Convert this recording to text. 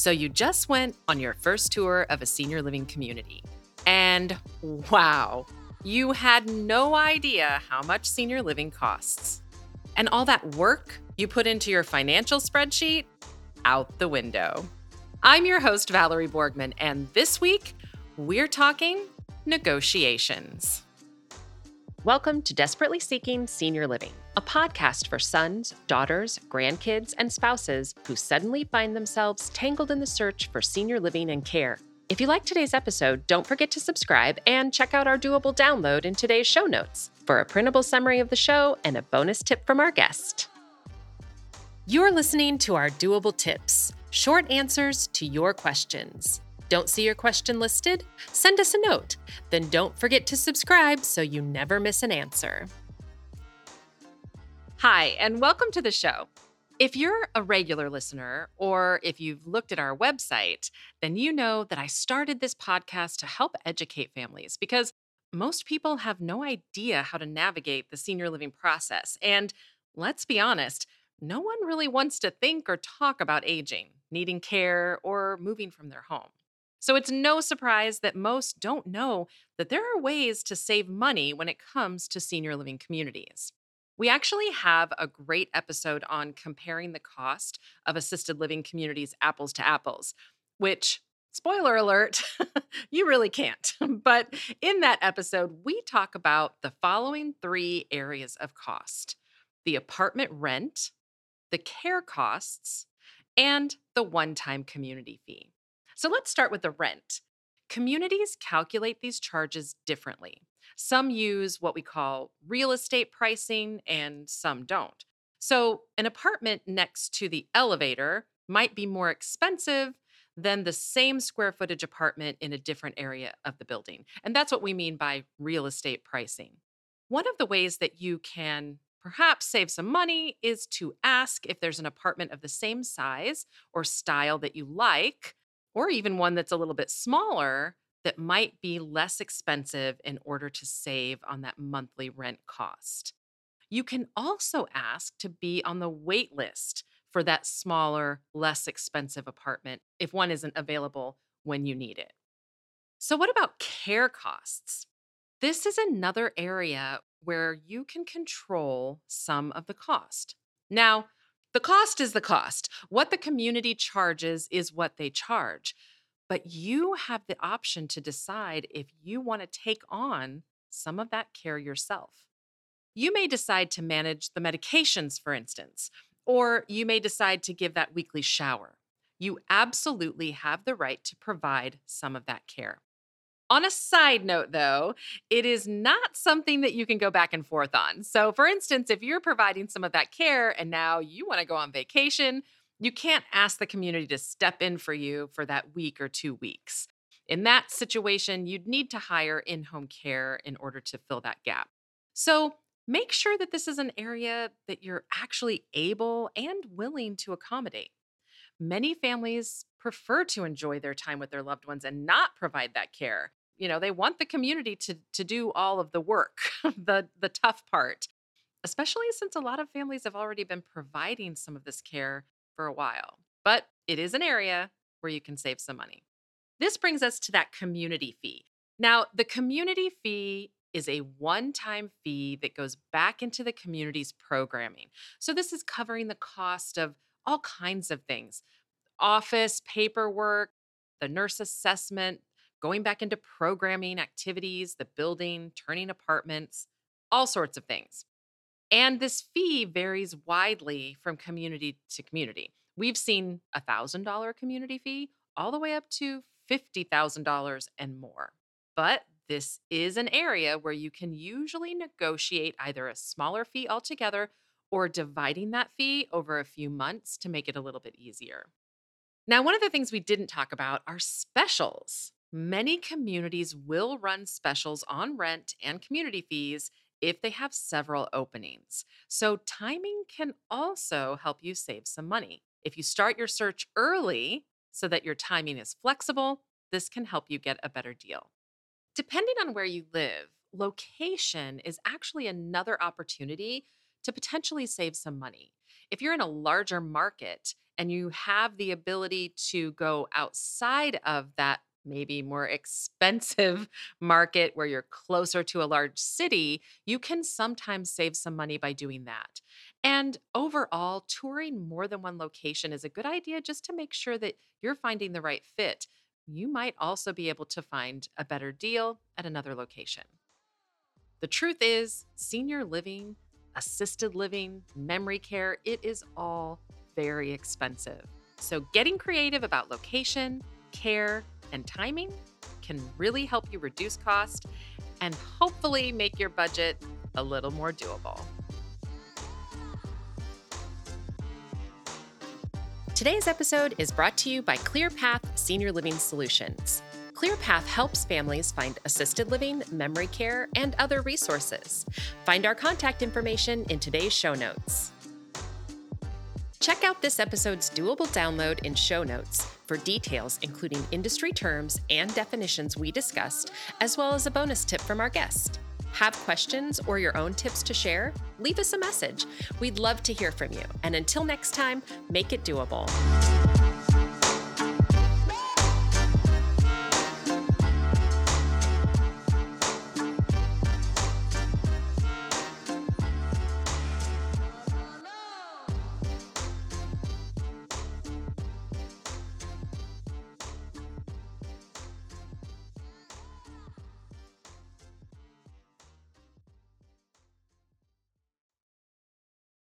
So you just went on your first tour of a senior living community. And wow, you had no idea how much senior living costs. And all that work you put into your financial spreadsheet, out the window. I'm your host, Valerie Borgman, and this week we're talking negotiations. Welcome to Desperately Seeking Senior Living, a podcast for sons, daughters, grandkids, and spouses who suddenly find themselves tangled in the search for senior living and care. If you like today's episode, don't forget to subscribe and check out our doable download in today's show notes for a printable summary of the show and a bonus tip from our guest. You're listening to our doable tips, short answers to your questions. Don't see your question listed? Send us a note. Then don't forget to subscribe so you never miss an answer. Hi, and welcome to the show. If you're a regular listener, or if you've looked at our website, then you know that I started this podcast to help educate families because most people have no idea how to navigate the senior living process. And let's be honest, no one really wants to think or talk about aging, needing care, or moving from their home. So it's no surprise that most don't know that there are ways to save money when it comes to senior living communities. We actually have a great episode on comparing the cost of assisted living communities apples to apples, which, spoiler alert, you really can't. But in that episode, we talk about the following three areas of cost the apartment rent, the care costs, and the one time community fee. So let's start with the rent. Communities calculate these charges differently. Some use what we call real estate pricing, and some don't. So, an apartment next to the elevator might be more expensive than the same square footage apartment in a different area of the building. And that's what we mean by real estate pricing. One of the ways that you can perhaps save some money is to ask if there's an apartment of the same size or style that you like or even one that's a little bit smaller that might be less expensive in order to save on that monthly rent cost. You can also ask to be on the wait list for that smaller, less expensive apartment if one isn't available when you need it. So, what about care costs? This is another area where you can control some of the cost. Now, the cost is the cost. What the community charges is what they charge. But you have the option to decide if you want to take on some of that care yourself. You may decide to manage the medications, for instance, or you may decide to give that weekly shower. You absolutely have the right to provide some of that care. On a side note, though, it is not something that you can go back and forth on. So, for instance, if you're providing some of that care and now you want to go on vacation, you can't ask the community to step in for you for that week or two weeks. In that situation, you'd need to hire in home care in order to fill that gap. So, make sure that this is an area that you're actually able and willing to accommodate. Many families prefer to enjoy their time with their loved ones and not provide that care you know they want the community to to do all of the work the the tough part especially since a lot of families have already been providing some of this care for a while but it is an area where you can save some money this brings us to that community fee now the community fee is a one time fee that goes back into the community's programming. So, this is covering the cost of all kinds of things office, paperwork, the nurse assessment, going back into programming activities, the building, turning apartments, all sorts of things. And this fee varies widely from community to community. We've seen a $1,000 community fee all the way up to $50,000 and more. But this is an area where you can usually negotiate either a smaller fee altogether or dividing that fee over a few months to make it a little bit easier. Now, one of the things we didn't talk about are specials. Many communities will run specials on rent and community fees if they have several openings. So, timing can also help you save some money. If you start your search early so that your timing is flexible, this can help you get a better deal. Depending on where you live, location is actually another opportunity to potentially save some money. If you're in a larger market and you have the ability to go outside of that maybe more expensive market where you're closer to a large city, you can sometimes save some money by doing that. And overall, touring more than one location is a good idea just to make sure that you're finding the right fit. You might also be able to find a better deal at another location. The truth is, senior living, assisted living, memory care, it is all very expensive. So, getting creative about location, care, and timing can really help you reduce cost and hopefully make your budget a little more doable. Today's episode is brought to you by ClearPath Senior Living Solutions. ClearPath helps families find assisted living, memory care, and other resources. Find our contact information in today's show notes. Check out this episode's doable download in show notes for details, including industry terms and definitions we discussed, as well as a bonus tip from our guest. Have questions or your own tips to share? Leave us a message. We'd love to hear from you. And until next time, make it doable.